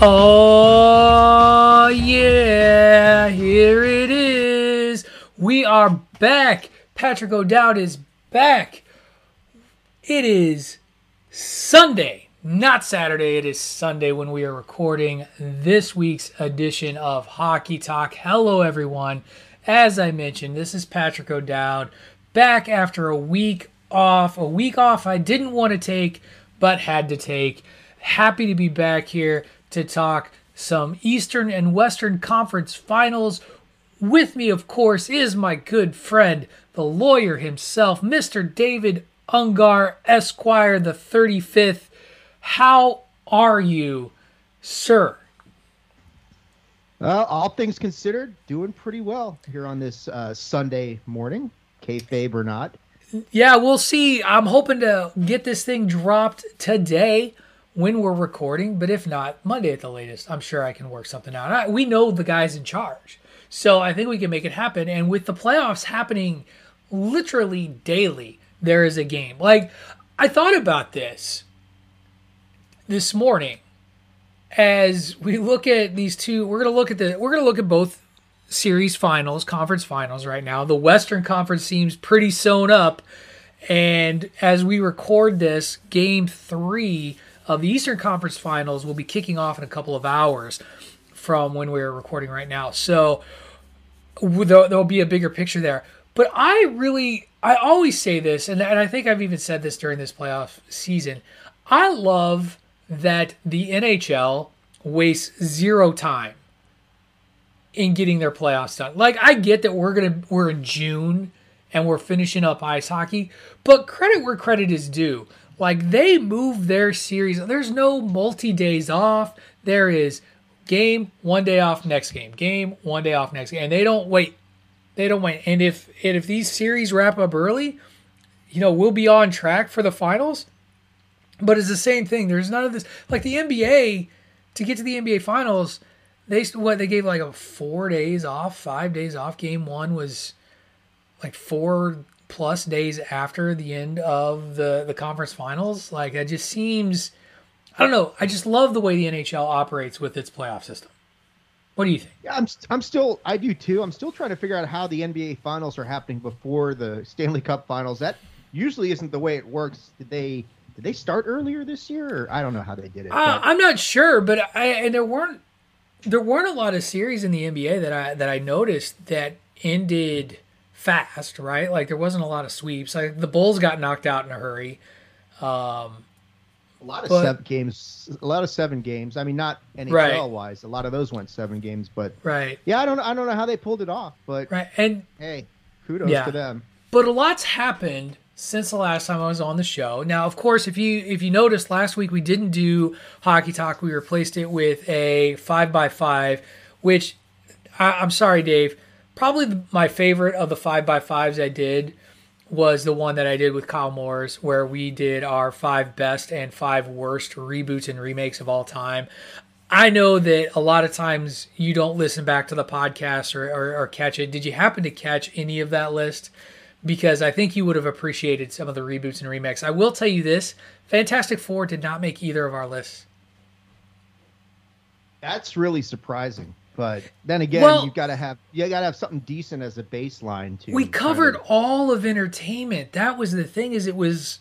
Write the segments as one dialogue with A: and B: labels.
A: Oh, yeah, here it is. We are back. Patrick O'Dowd is back. It is Sunday, not Saturday. It is Sunday when we are recording this week's edition of Hockey Talk. Hello, everyone. As I mentioned, this is Patrick O'Dowd back after a week off. A week off I didn't want to take, but had to take. Happy to be back here to talk some Eastern and Western Conference finals. With me, of course, is my good friend, the lawyer himself, Mr. David Ungar Esquire, the 35th. How are you, sir?
B: Well, all things considered, doing pretty well here on this uh, Sunday morning, kayfabe or not.
A: Yeah, we'll see. I'm hoping to get this thing dropped today when we're recording, but if not, Monday at the latest. I'm sure I can work something out. I, we know the guys in charge, so I think we can make it happen. And with the playoffs happening literally daily, there is a game. Like, I thought about this this morning as we look at these two. We're gonna look at the. We're gonna look at both series finals, conference finals right now. The Western Conference seems pretty sewn up. And as we record this, game three of the Eastern Conference Finals will be kicking off in a couple of hours from when we're recording right now. So there'll, there'll be a bigger picture there. But I really, I always say this, and, and I think I've even said this during this playoff season. I love that the NHL wastes zero time in getting their playoffs done. Like I get that we're gonna we're in June and we're finishing up ice hockey, but credit where credit is due. Like they move their series. There's no multi days off. There is game, one day off, next game. Game, one day off, next game. And they don't wait. They don't wait. And if and if these series wrap up early, you know, we'll be on track for the finals. But it's the same thing. There's none of this like the NBA to get to the NBA finals, they what they gave like a 4 days off, 5 days off. Game 1 was like 4 plus days after the end of the the conference finals. Like that just seems I don't know. I just love the way the NHL operates with its playoff system. What do you think?
B: Yeah, I'm I'm still I do too. I'm still trying to figure out how the NBA finals are happening before the Stanley Cup finals. That usually isn't the way it works. Did they did they start earlier this year or I don't know how they did it.
A: Uh, I'm not sure, but I and there weren't there weren't a lot of series in the NBA that I that I noticed that ended fast, right? Like there wasn't a lot of sweeps. Like the Bulls got knocked out in a hurry. Um,
B: a lot of
A: but-
B: seven games, a lot of seven games. I mean, not NHL
A: Right.
B: wise. A lot of those went seven games, but
A: right,
B: yeah, I don't, I don't know how they pulled it off. But
A: right, and
B: hey, kudos
A: Yeah.
B: to them.
A: but a lot's happened since the last time I was on the show. Now, of course, if you if you noticed last week we didn't do hockey talk. We replaced it with a five by five, which I, I'm sorry, Dave. Probably my favorite of the five by fives I did was the one that I did with Kyle Moores, where we did our five best and five worst reboots and remakes of all time. I know that a lot of times you don't listen back to the podcast or, or, or catch it. Did you happen to catch any of that list? Because I think you would have appreciated some of the reboots and remakes. I will tell you this Fantastic Four did not make either of our lists.
B: That's really surprising. But then again,
A: Well-
B: you got to have you got to have something decent as a baseline to.
A: we
B: kind
A: covered
B: of-
A: all of entertainment. That was the thing is it was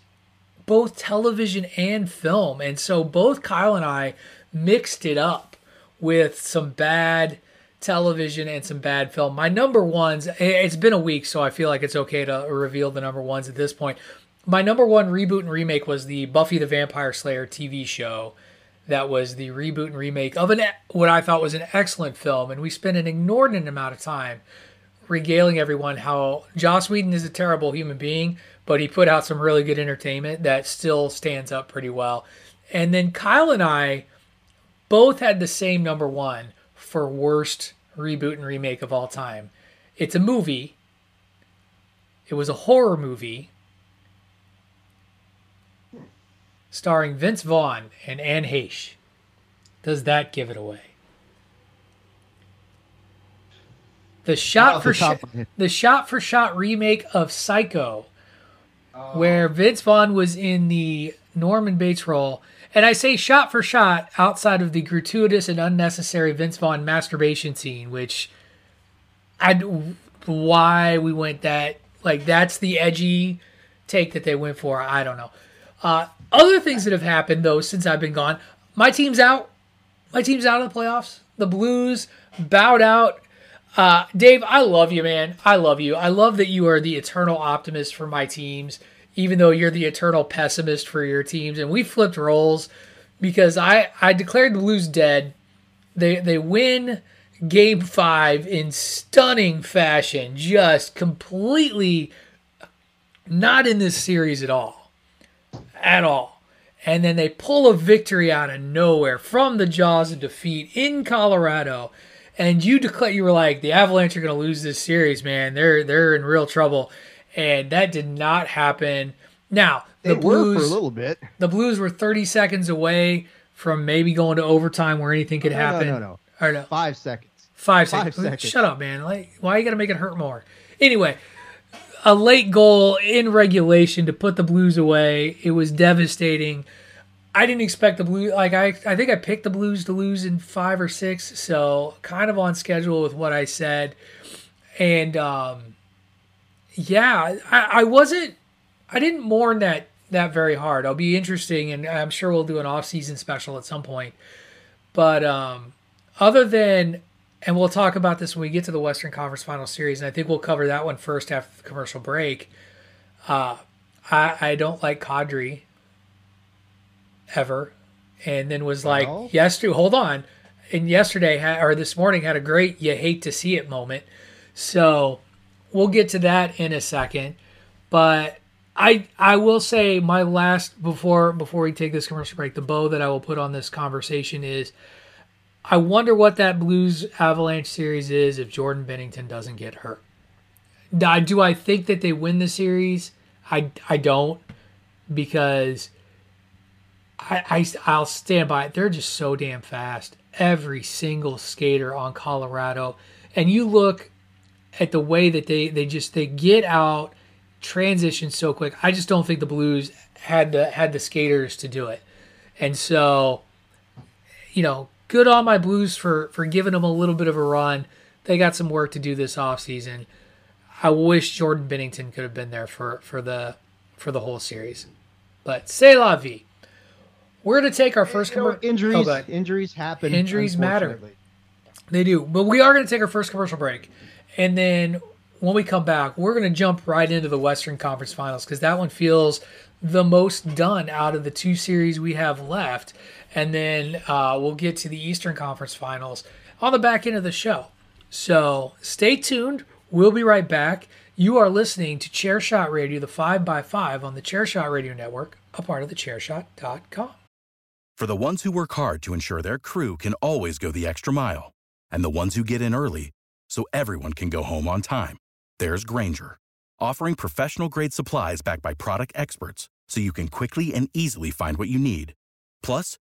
A: both television and film. And so both kyle and i mixed it up with some bad television and some bad film. My number ones it's been a week so i feel like it's okay to reveal the number ones at this point. My number one reboot and remake was the buffy the vampire slayer tv show that was the reboot and remake of an what i thought was an excellent film and we spent an inordinate amount of time regaling everyone how Joss Whedon is a terrible human being, but he put out some really good entertainment that still stands up pretty well. And then Kyle and I both had the same number one for worst reboot and remake of all time. It's a movie. It was a horror movie starring Vince Vaughn and Anne Heche. Does that give it away? The shot for
B: the
A: shot,
B: of my head.
A: the shot for shot remake of Psycho, where Vince Vaughn was in the Norman Bates role. And I say shot for shot outside of the gratuitous and unnecessary Vince Vaughn masturbation scene, which I why we went that like that's the edgy take that they went for. I don't know. Uh, other things that have happened though since I've been gone, my team's out. My team's out of the playoffs. The Blues bowed out. Uh, Dave, I love you, man. I love you. I love that you are the eternal optimist for my teams, even though you're the eternal pessimist for your teams. And we flipped roles because I, I declared the Blues dead. They they win game five in stunning fashion, just completely not in this series at all. At all. And then they pull a victory out of nowhere from the jaws of defeat in Colorado. And you declare you were like, the Avalanche are gonna lose this series, man. They're they're in real trouble. And that did not happen. Now,
B: They
A: the
B: were
A: Blues
B: for a little bit.
A: the Blues were 30 seconds away from maybe going to overtime where anything could
B: No, no,
A: happen.
B: no, no.
A: Or no,
B: Five seconds.
A: five,
B: five
A: seconds.
B: seconds.
A: Shut up, man. Like, why you got to make it hurt more? Anyway, a late goal in regulation to put the Blues away. It was devastating. I didn't expect the Blues. Like I, I think I picked the Blues to lose in five or six, so kind of on schedule with what I said. And um, yeah, I, I wasn't. I didn't mourn that that very hard. I'll be interesting, and I'm sure we'll do an off season special at some point. But um, other than, and we'll talk about this when we get to the Western Conference Final Series, and I think we'll cover that one first after the commercial break. Uh, I I don't like Kadri ever, and then was like
B: Well.
A: yesterday. Hold on, and yesterday or this morning had a great you hate to see it moment. So we'll get to that in a second, but. I I will say my last before before we take this commercial break, the bow that I will put on this conversation is I wonder what that Blues Avalanche series is if Jordan Binnington doesn't get hurt. Do I- think that they win the series? I, I don't because I, I I'll stand by it. They're just so damn fast. Every single skater on Colorado, and you look at the way that they they just they get out transitioned so quick. I just don't think the Blues had the had the skaters to do it, and so you know, good on my Blues for for giving them a little bit of a run. They got some work to do this offseason. I wish Jordan Binnington could have been there for for the for the whole series, but say la vie. We're going to take our first commercial.
B: injuries.
A: Oh,
B: injuries happen.
A: Injuries matter. They do. But we are going to take our first commercial break. And then when we come back, we're going to jump right into the Western Conference Finals because that one feels the most done out of the two series we have left. And then uh, we'll get to the Eastern Conference Finals on the back end of the show. So stay tuned. We'll be right back. You are listening to Chairshot Radio, the 5x5 on the Chairshot Radio Network, a part of the chairshot.com.
C: For the ones who work hard to ensure their crew can always go the extra mile, and the ones who get in early so everyone can go home on time, there's Grainger, offering professional grade supplies backed by product experts so you can quickly and easily find what you need. Plus,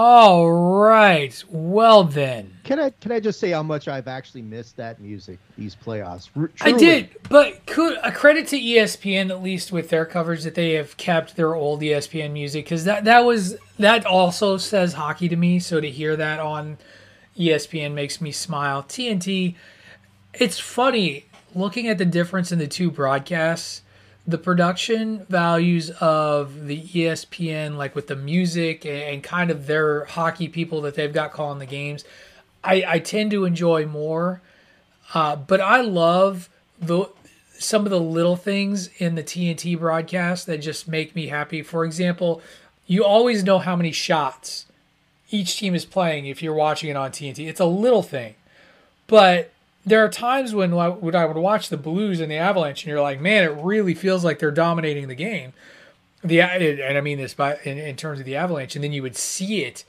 A: All right. Well, then.
B: Can I can I just say how much I've actually missed that music these playoffs? R-
A: I
B: truly.
A: did, but could a credit to ESPN at least with their coverage that they have kept their old ESPN music because that that was that also says hockey to me. So to hear that on ESPN makes me smile. TNT, it's funny looking at the difference in the two broadcasts. The production values of the ESPN, like with the music and, and kind of their hockey people that they've got calling the games, I, I tend to enjoy more. Uh, but I love the some of the little things in the TNT broadcast that just make me happy. For example, you always know how many shots each team is playing if you're watching it on TNT. It's a little thing, but there are times when I- when I would watch the Blues and the Avalanche, and you're like, man, it really feels like they're dominating the game. The and I mean this by in, in terms of the Avalanche, and then you would see it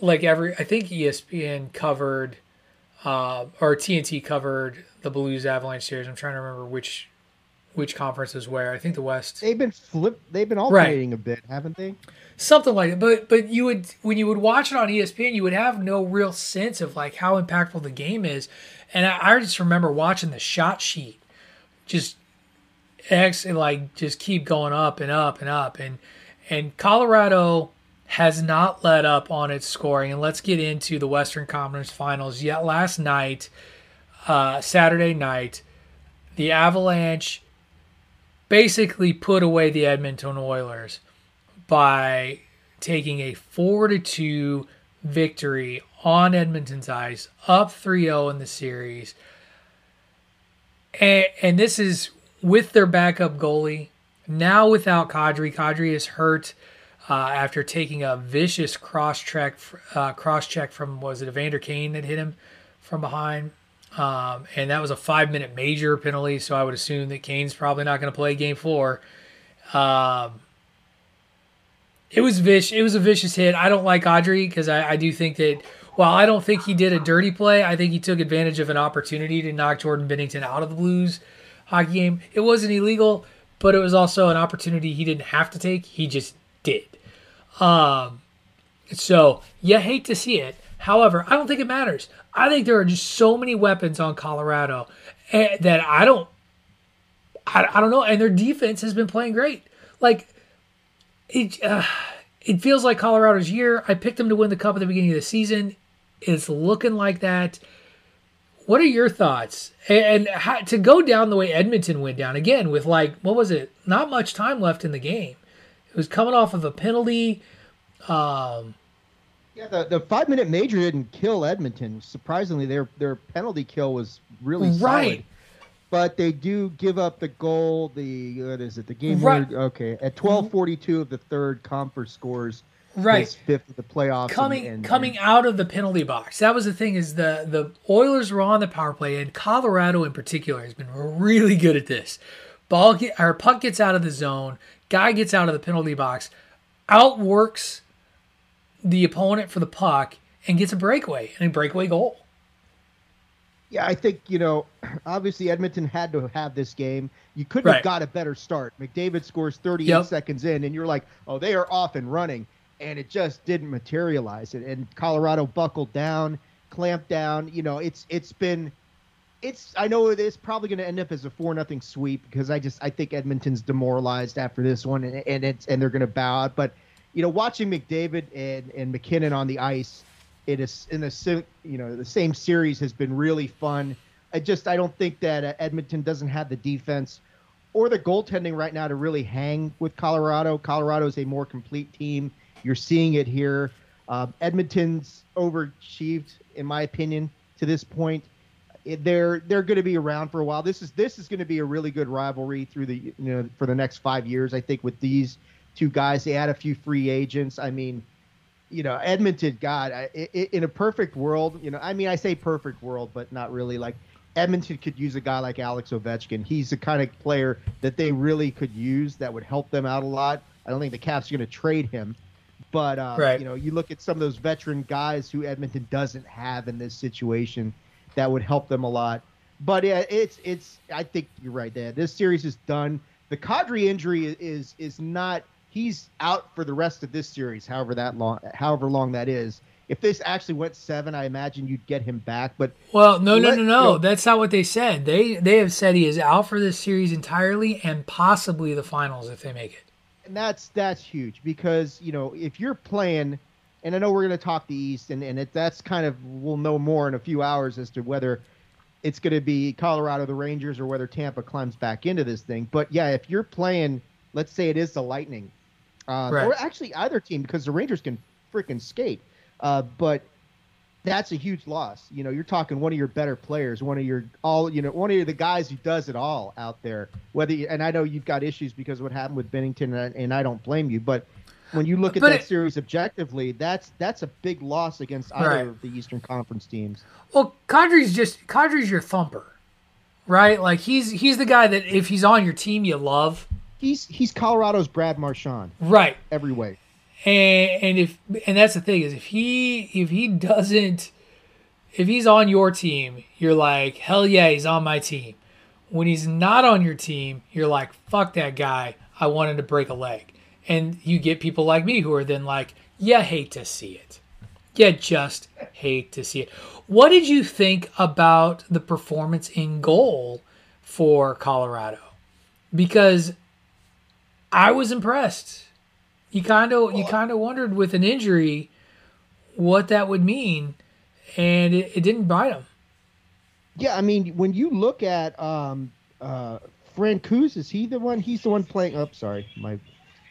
A: like every. I think ESPN covered uh, or TNT covered the Blues Avalanche series. I'm trying to remember which which conference is where. I think the West.
B: They've been flip. They've been alternating a bit, haven't they?
A: something like that. But but you would when you would watch it on ESPN, you would have no real sense of like how impactful the game is. And I, I just remember watching the shot sheet, just X like just keep going up and up and up. And and Colorado has not let up on its scoring. And let's get into the Western Conference Finals. Yet last night, uh, Saturday night, the Avalanche basically put away the Edmonton Oilers by taking a 4 to 2 victory on Edmonton's ice, up 3-0 in the series. And, and this is with their backup goalie. Now without Kadri, Kadri is hurt uh, after taking a vicious cross check, uh, cross check from was it Evander Kane that hit him from behind, um, and that was a five minute major penalty. So I would assume that Kane's probably not going to play Game Four. Um, it was vish. It was a vicious hit. I don't like Audrey because I, I do think that while I don't think he did a dirty play, I think he took advantage of an opportunity to knock Jordan Binnington out of the Blues hockey game. It wasn't illegal, but it was also an opportunity he didn't have to take. He just did. Um, so you hate to see it. However, I don't think it matters. I think there are just so many weapons on Colorado eh, that I don't, I, I don't know. And their defense has been playing great. Like it, uh, it feels like Colorado's year. I picked them to win the cup at the beginning of the season. It's looking like that. What are your thoughts? And, and how, to go down the way Edmonton went down again with like what was it? Not much time left in the game. It was coming off of a penalty. Um,
B: Yeah, the, the five minute major didn't kill Edmonton. Surprisingly, their their penalty kill was really solid. But they do give up the goal. The what is it? The game
A: Right.
B: winner. Okay, at twelve forty two of the third, Compher scores
A: right.
B: fifth of the playoffs. and-
A: coming
B: and-
A: coming out of the penalty box. That was the thing is the the Oilers were on the power play and Colorado in particular has been really good at this. Ball get or puck gets out of the zone, guy gets out of the penalty box, outworks the opponent for the puck and gets a breakaway and a breakaway goal.
B: Yeah, I think you know. Obviously, Edmonton had to have this game. You couldn't
A: Right.
B: have got a better start. McDavid scores 38
A: Yep.
B: seconds in, and you're like, "Oh, they are off and running," and it just didn't materialize. And, and Colorado buckled down, clamped down. You know, it's it's been, it's. I know it is probably going to end up as a four nothing sweep because I just I think Edmonton's demoralized after this one, and, and it's and they're going to bow out. But you know, watching McDavid and and MacKinnon on the ice it is in sim- you know the same series has been really fun. I just I don't think that uh, Edmonton doesn't have the defense or the goaltending right now to really hang with Colorado. Colorado is a more complete team. You're seeing it here. Uh, Edmonton's overachieved, in my opinion, to this point. They're they're going to be around for a while. This is this is going to be a really good rivalry through the you know for the next five years. I think with these two guys, they add a few free agents. I mean, you know, Edmonton, God, i in a perfect world, you know, I mean, I say perfect world, but not really. Like Edmonton could use a guy like Alex Ovechkin. He's the kind of player that they really could use that would help them out a lot. I don't think the Caps are going to trade him, but uh,
A: Right.
B: you know, you look at some of those veteran guys who Edmonton doesn't have in this situation that would help them a lot. But yeah, it's it's. I think you're right there. This series is done. The Kadri injury is is, not. He's out for the rest of this series, however that long, however long that is. If this actually went seven, I imagine you'd get him back. But
A: Well, no, no,
B: Let-
A: no,
B: you
A: no.
B: know-
A: That's not what they said. They they have said he is out for this series entirely and possibly the finals if they make it.
B: And that's that's huge because you know if you're playing, and I know we're going to talk the East, and and it, that's kind of we'll know more in a few hours as to whether it's going to be Colorado, the Rangers, or whether Tampa climbs back into this thing. But yeah, if you're playing, let's say it is the Lightning, uh,
A: Right.
B: or actually either team because the Rangers can freaking skate, uh, but that's a huge loss. You know, you're talking one of your better players, one of your all, you know, one of the guys who does it all out there. Whether you, and I know you've got issues because of what happened with Binnington, and I, and I don't blame you, but when you look at
A: But
B: that
A: it-
B: series objectively, that's that's a big loss against either
A: Right.
B: of the Eastern Conference teams.
A: Well, Kadri's just Kadri's your thumper, right? Like he's he's the guy that if he's on your team you love,
B: He's he's Colorado's Brad Marchand
A: right?
B: every way.
A: And and if and that's the thing is if he if he doesn't if he's on your team, you're like hell yeah he's on my team. When he's not on your team, you're like, fuck that guy. I wanted to break a leg. And you get people like me who are then like, yeah hate to see it. yeah just hate to see it. What did you think about the performance in goal for Colorado? Because I was impressed. You kind of you kind of wondered with an injury what that would mean, and it, it didn't bite him.
B: Yeah, I mean, when you look at um, uh, Francouz, is he the one? He's the one playing. Oh, sorry, my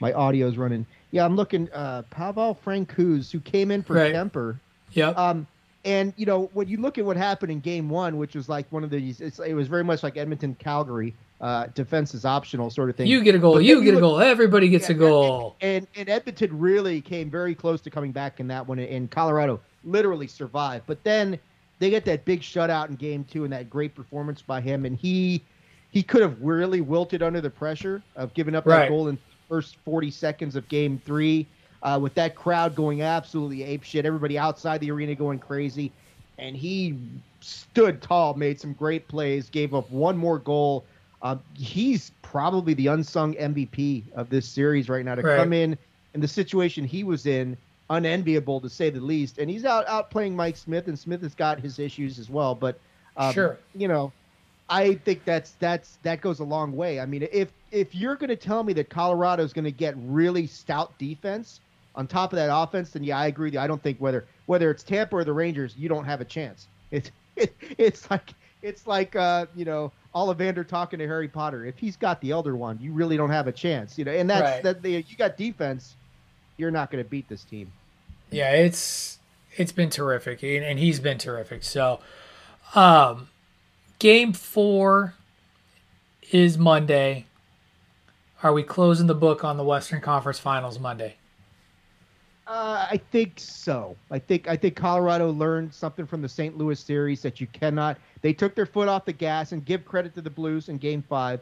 B: my audio's running. Yeah, I'm looking. Uh, Pavel Francouz, who came in for
A: Right.
B: Kuemper.
A: Yeah.
B: Um, and you know when you look at what happened in Game One, which was like one of these, it's, it was very much like Edmonton Calgary, uh, defense is optional sort of thing.
A: you get a goal. You get a
B: look-
A: goal. Everybody gets a goal.
B: And, and Edmonton really came very close to coming back in that one. And Colorado literally survived. But then they get that big shutout in game two and that great performance by him. And he he could have really wilted under the pressure of giving up that
A: Right.
B: goal in the first 40 seconds of game three. Uh, with that crowd going absolutely ape shit, everybody outside the arena going crazy, and he stood tall, made some great plays, gave up one more goal. Um, he's probably the unsung MVP of this series right now to
A: Right.
B: come in in the situation he was in, unenviable to say the least. And he's out out playing Mike Smith, and Smith has got his issues as well. But um,
A: Sure.
B: you know, I think that's that's that goes a long way. I mean, if if you're going to tell me that Colorado is going to get really stout defense on top of that offense, then yeah, I agree. with you. I don't think whether whether it's Tampa or the Rangers, you don't have a chance. It's it, it's like it's like uh, you know Ollivander talking to Harry Potter. If he's got the Elder Wand, you really don't have a chance. You know, and that's
A: Right.
B: that. The, you got defense, you're not going to beat this team.
A: Yeah, it's it's been terrific, and, and he's been terrific. So, um, game four is Monday. Are we closing the book on the Western Conference Finals Monday?
B: Uh, I think so. I think I think Colorado learned something from the St. Louis series that you cannot. They took their foot off the gas and give credit to the Blues in Game Five,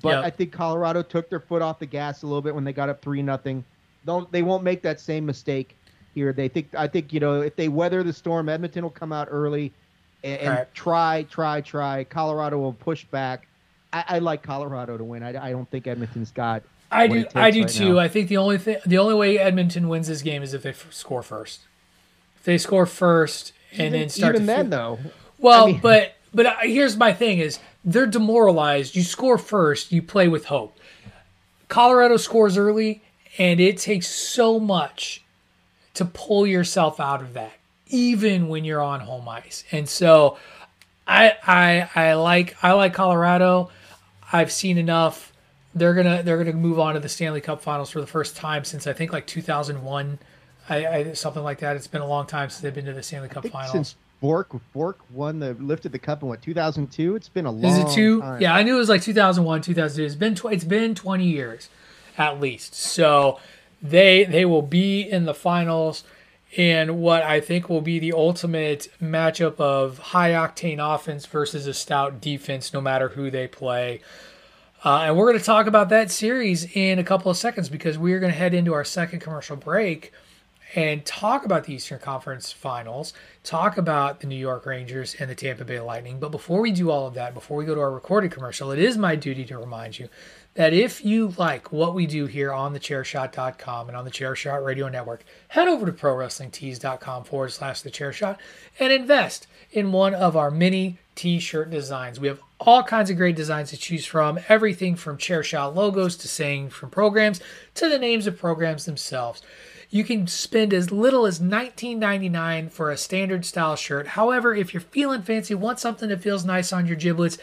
B: but
A: Yep.
B: I think Colorado took their foot off the gas a little bit when they got up three nothing. Don't they won't make that same mistake here. They think I think you know if they weather the storm, Edmonton will come out early and, and
A: Right.
B: try, try, try. Colorado will push back. I, I like Colorado to win. I, I don't think Edmonton's got.
A: I do. I do
B: right
A: too.
B: now.
A: I think the only thing, the only way Edmonton wins this game is if they f- score first. If they score first and
B: even,
A: then start
B: even then
A: feel-
B: though.
A: Well,
B: I mean-
A: but but here's my thing: is they're demoralized. You score first, you play with hope. Colorado scores early, and it takes so much to pull yourself out of that, even when you're on home ice. And so, I I I like I like Colorado. I've seen enough. They're gonna they're gonna move on to the Stanley Cup Finals for the first time since I think like 2001, I, I something like that. It's been a long time since they've been to the Stanley Cup Finals.
B: since Bourque Bourque won the lifted the cup in what 2002. It's been a long.
A: Is it two?
B: time.
A: Yeah, I knew it was like 2001, 2002. It's been tw- it's been 20 years, at least. So they they will be in the finals in what I think will be the ultimate matchup of high octane offense versus a stout defense, no matter who they play. Uh, and we're going to talk about that series in a couple of seconds because we are going to head into our second commercial break and talk about the Eastern Conference Finals, talk about the New York Rangers and the Tampa Bay Lightning. But before we do all of that, before we go to our recorded commercial, it is my duty to remind you that if you like what we do here on thechairshot.com and on the Chairshot Radio Network, head over to prowrestlingtees.com forward slash the chairshot and invest in one of our mini t-shirt designs. We have all kinds of great designs to choose from, everything from Chairshot logos to saying from programs to the names of programs themselves. You can spend as little as $19.99 for a standard style shirt. However, if you're feeling fancy, want something that feels nice on your giblets,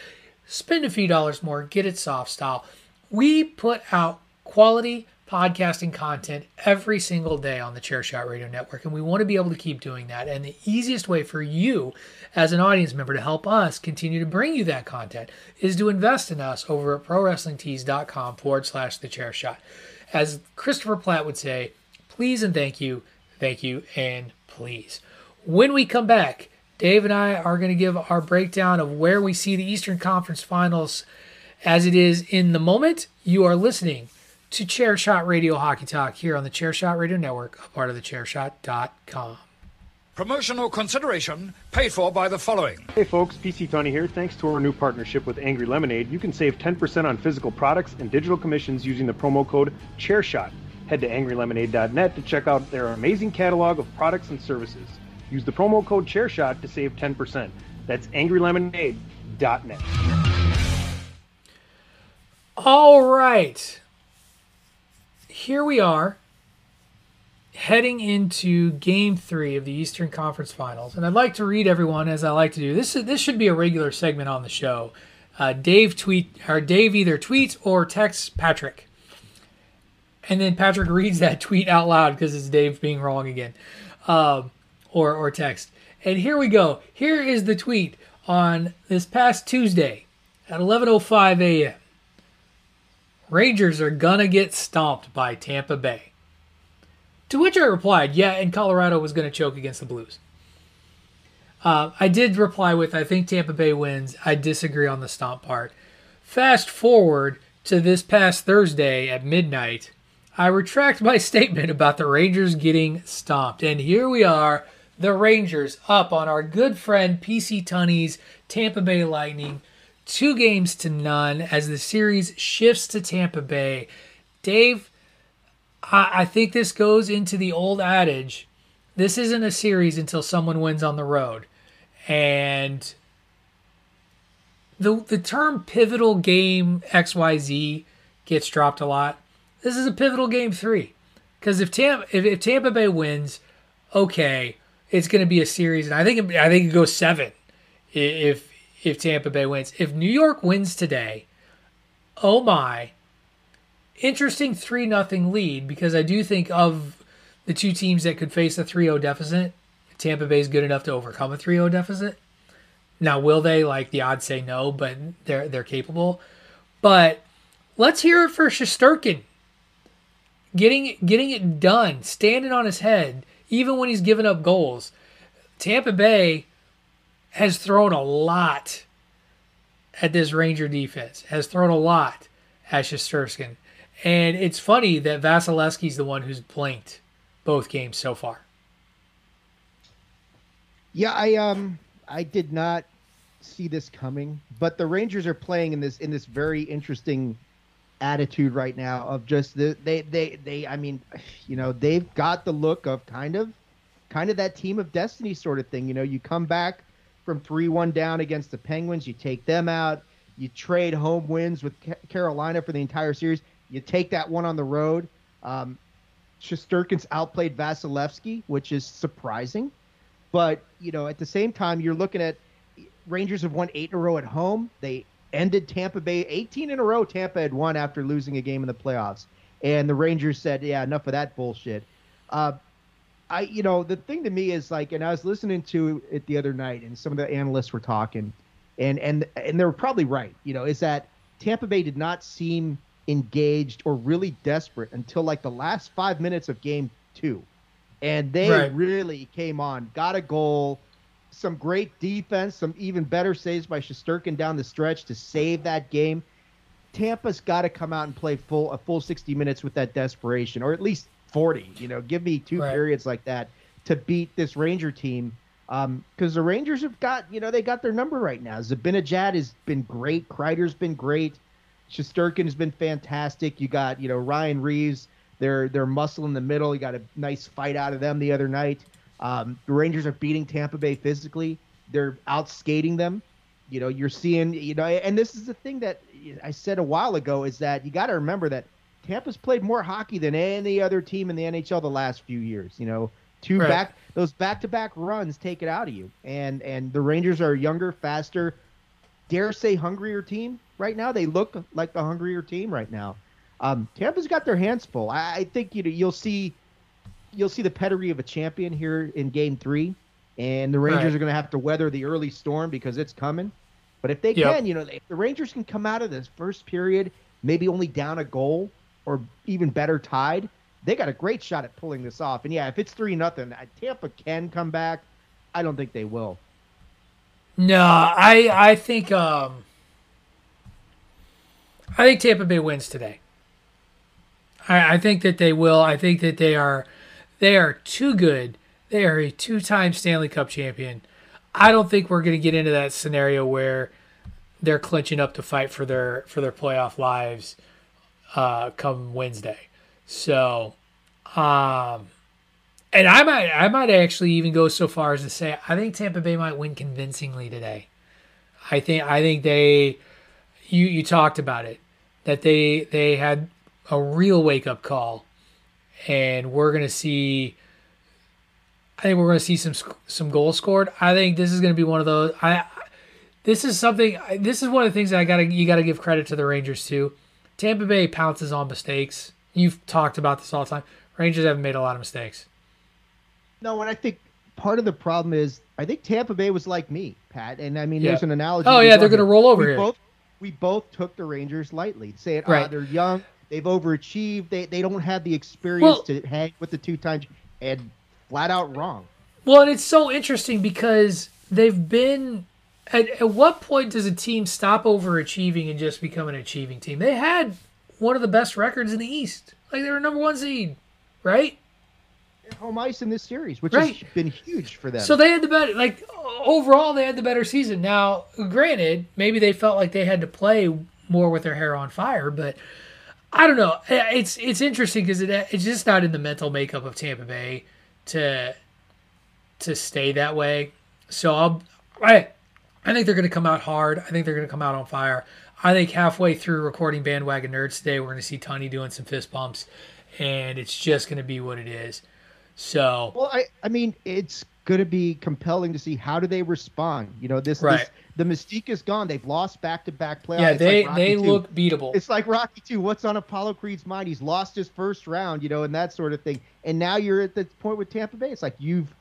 A: spend a few dollars more, get it soft style. We put out quality podcasting content every single day on the Chairshot Radio Network, and we want to be able to keep doing that. And the easiest way for you, as an audience member, to help us continue to bring you that content is to invest in us over at prowrestlingtees.com forward slash the chair shot. As Christopher Platt would say, please and thank you, thank you, and please. When we come back, Dave and I are going to give our breakdown of where we see the Eastern Conference Finals as it is in the moment. You are listening to Chairshot Radio Hockey Talk here on the Chairshot Radio Network, a part of the Chairshot.com.
D: Promotional consideration paid for by the following.
E: Hey folks, PC Tony here. Thanks to our new partnership with Angry Lemonade, you can save 10% on physical products and digital commissions using the promo code ChairShot. Head to angrylemonade.net to check out their amazing catalog of products and services. Use the promo code ChairShot to save 10%. That's angrylemonade.net.
A: All right. Here we are heading into game three of the Eastern Conference Finals. And I'd like to read everyone as I like to do. This is, this should be a regular segment on the show. Uh, Dave tweet or Dave either tweets or texts Patrick. And then Patrick reads that tweet out loud because it's Dave being wrong again. Um, or, or text. And here we go. Here is the tweet on this past Tuesday at 11:05 a.m. Rangers are gonna get stomped by Tampa Bay. To which I replied, yeah, and Colorado was gonna choke against the Blues. Uh, I did reply with, I think Tampa Bay wins. I disagree on the stomp part. Fast forward to this past Thursday at midnight, I retract my statement about the Rangers getting stomped. And here we are, the Rangers up on our good friend PC Tunney's Tampa Bay Lightning two games to none as the series shifts to Tampa Bay. Dave, I, I think this goes into the old adage this isn't a series until someone wins on the road. And the the term pivotal game XYZ gets dropped a lot. This is a pivotal game three. Because if Tampa if, if Tampa Bay wins, okay, it's going to be a series, and I think it, I think it goes seven if if Tampa Bay wins. If New York wins today, oh my, interesting 3 nothing lead because I do think of the two teams that could face a 3-0 deficit, Tampa Bay is good enough to overcome a 3-0 deficit. Now, will they? Like the odds say no, but they're they're capable. But let's hear it for Shesterkin. Getting getting it done, standing on his head, even when he's giving up goals. Tampa Bay has thrown a lot at this Ranger defense, has thrown a lot at Shesterkin. And it's funny that Vasilevskiy's the one who's blinked both games so far.
B: Yeah, I um I did not see this coming, but the Rangers are playing in this in this very interesting attitude right now of just the they they they I mean, you know, they've got the look of kind of kind of that team of destiny sort of thing. You know, you come back from 3 1 down against the Penguins. You take them out. You trade home wins with Carolina for the entire series. You take that one on the road. Um, Shesterkin's outplayed Vasilevskiy, which is surprising. But, you know, at the same time, you're looking at Rangers have won eight in a row at home. They ended Tampa Bay 18 in a row. Tampa had won after losing a game in the playoffs. And the Rangers said, yeah, enough of that bullshit. Uh, I, you know, the thing to me is like, and I was listening to it the other night, and some of the analysts were talking, and and and they were probably right. You know, is that Tampa Bay did not seem engaged or really desperate until like the last five minutes of Game Two, and they right. really came on, got a goal, some great defense, some even better saves by Shesterkin down the stretch to save that game. Tampa's got to come out and play full a full 60 minutes with that desperation, or at least 40. You know, give me two right. periods like that to beat this Ranger team. Because um, the Rangers have got, you know, they got their number right now. Zibanejad has been great. Kreider's been great. Shesterkin has been fantastic. You got, you know, Ryan Reaves, They're they're muscle in the middle. You got a nice fight out of them the other night. Um, the Rangers are beating Tampa Bay physically. They're out skating them. You know, you're seeing, you know, and this is the thing that I said a while ago is that you got to remember that Tampa's played more hockey than any other team in the NHL the last few years. You know, two right. back those back to back runs take it out of you. And and the Rangers are a younger, faster, dare say hungrier team right now. They look like the hungrier team right now. Um, Tampa's got their hands full. I, I think you know you'll see you'll see the pedigree of a champion here in Game Three, and the Rangers right. are going to have to weather the early storm because it's coming. But if they yep. can, you know, if the Rangers can come out of this first period maybe only down a goal or even better tied, they got a great shot at pulling this off. And yeah, if it's three nothing, uh, Tampa can come back. I don't think they will.
A: No, I I think um I think Tampa Bay wins today. I, I think that they will. I think that they are they are too good. They are a two-time Stanley Cup champion. I don't think we're going to get into that scenario where they're clinching up to fight for their for their playoff lives uh, come Wednesday. So, um, and I might I might actually even go so far as to say I think Tampa Bay might win convincingly today. I think I think they you you talked about it that they they had a real wake up call, and we're gonna see. I think we're gonna see some some goals scored. I think this is gonna be one of those. I this is something. This is one of the things that I gotta you gotta give credit to the Rangers too. Tampa Bay pounces on mistakes. You've talked about this all the time. Rangers haven't made a lot of mistakes.
B: No, and I think part of the problem is I think Tampa Bay was like me, Pat. And I mean,
A: Yeah.
B: there's an analogy.
A: Oh, yeah, they're gonna roll over
B: we
A: here.
B: Both, we both took the Rangers lightly, saying,
A: Right.
B: "Ah, they're young, they've overachieved, they they don't have the experience
A: Well-
B: to hang with the two times," and flat out wrong.
A: Well, and it's so interesting because they've been. At, at what point does a team stop overachieving and just become an achieving team? They had one of the best records in the East. Like they were number one seed, right?
B: Home ice in this series, which
A: Right.
B: has been huge for them.
A: So they had the better, like overall, they had the better season. Now, granted, maybe they felt like they had to play more with their hair on fire, but I don't know. Uh, it's it's interesting because it, uh, it's just not in the mental makeup of Tampa Bay to to stay that way. So I'll, I I think they're going to come out hard. I think they're going to come out on fire. I think halfway through recording Bandwagon Nerds today, we're going to see Tony doing some fist bumps, and it's just going to be what it is. So
B: Well, I, I mean, it's going to be compelling to see how do they respond. You know, this,
A: Right.
B: this the mystique is gone. They've lost back to back playoffs.
A: yeah, they
B: like
A: they
B: II.
A: look beatable.
B: It's like Rocky Two. What's on Apollo Creed's mind? He's lost his first round, you know, and that sort of thing. And now you're at the point with Tampa Bay. It's like you've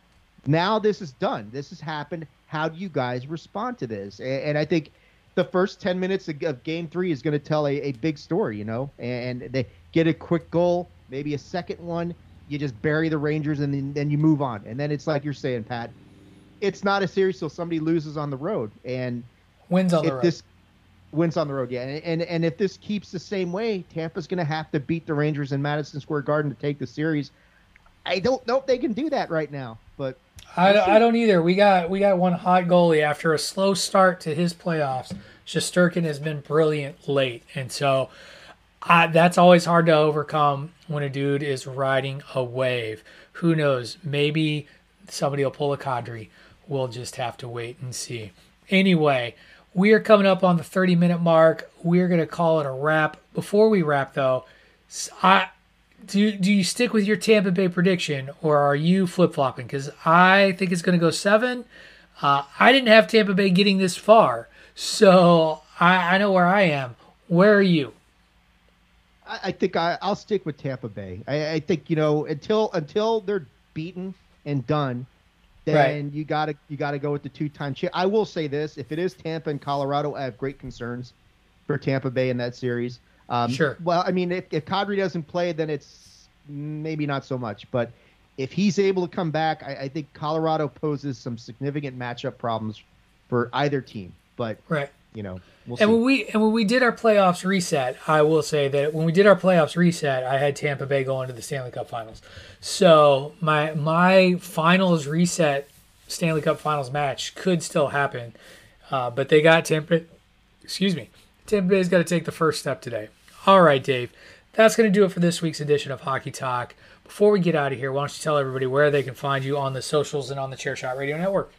B: now this is done. This has happened. How do you guys respond to this? And, and I think the first ten minutes of, of Game Three is going to tell a, a big story, you know. And they get a quick goal, maybe a second one. You just bury the Rangers, and then, then you move on. And then it's like you're saying, Pat. It's not a series till somebody loses on the road, and
A: Wins on the road.
B: this wins on the road, yeah, and and, and if this keeps the same way, Tampa's going to have to beat the Rangers in Madison Square Garden to take the series. I don't know if they can do that right now, but
A: I, don't- I don't either. We got we got one hot goalie after a slow start to his playoffs. Shesterkin has been brilliant late, and so uh, that's always hard to overcome when a dude is riding a wave. Who knows? Maybe somebody will pull a Kadri. We'll just have to wait and see. Anyway, we are coming up on the 30 minute mark. We're gonna call it a wrap. Before we wrap, though, I do do you stick with your Tampa Bay prediction or are you flip flopping? Because I think it's going to go seven. Uh, I didn't have Tampa Bay getting this far, so I, I know where I am. Where are you?
B: I, I think I, I'll stick with Tampa Bay. I, I think you know until until they're beaten and done, then
A: Right.
B: you gotta you gotta go with the two time champ. I will say this: if it is Tampa and Colorado, I have great concerns for Tampa Bay in that series. Um,
A: Sure.
B: Well, I mean, if, if Kadri doesn't play, then it's maybe not so much. But if he's able to come back, I, I think Colorado poses some significant matchup problems for either team. But
A: Right.
B: You know, we'll
A: And
B: see.
A: when we and when we did our playoffs reset, I will say that when we did our playoffs reset, I had Tampa Bay going to the Stanley Cup Finals. So my my finals reset Stanley Cup Finals match could still happen, uh, but they got Tampa. Excuse me, Tampa Bay's got to take the first step today. All right, Dave, that's going to do it for this week's edition of Hockey Talk. Before we get out of here, why don't you tell everybody where they can find you on the socials and on the Chairshot Radio Network?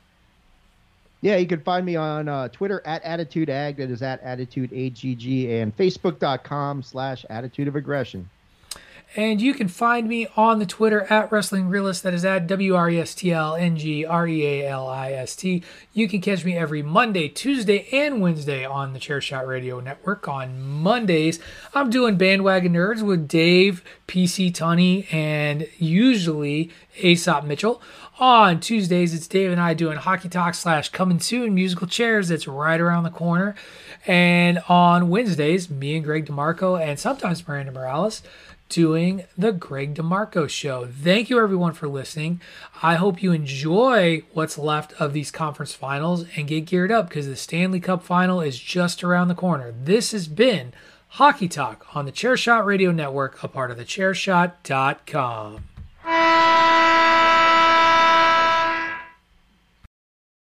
B: Yeah, you can find me on uh, Twitter at Attitude Ag. That is at Attitude AGG and Facebook.com slash Attitude of Aggression.
A: And you can find me on the Twitter at Wrestling Realist. That is at W R E S T L N G R E A L I S T. You can catch me every Monday, Tuesday, and Wednesday on the Chairshot Radio Network. On Mondays, I'm doing Bandwagon Nerds with Dave, PC Tunney, and usually Aesop Mitchell. On Tuesdays, it's Dave and I doing Hockey Talk slash Coming Soon musical chairs. That's right around the corner. And on Wednesdays, me and Greg DeMarco and sometimes Miranda Morales doing the Greg DeMarco show. Thank you everyone for listening. I hope you enjoy what's left of these conference finals and get geared up because the Stanley Cup final is just around the corner. This has been Hockey Talk on the Chairshot Radio Network, a part of the chairshot.com.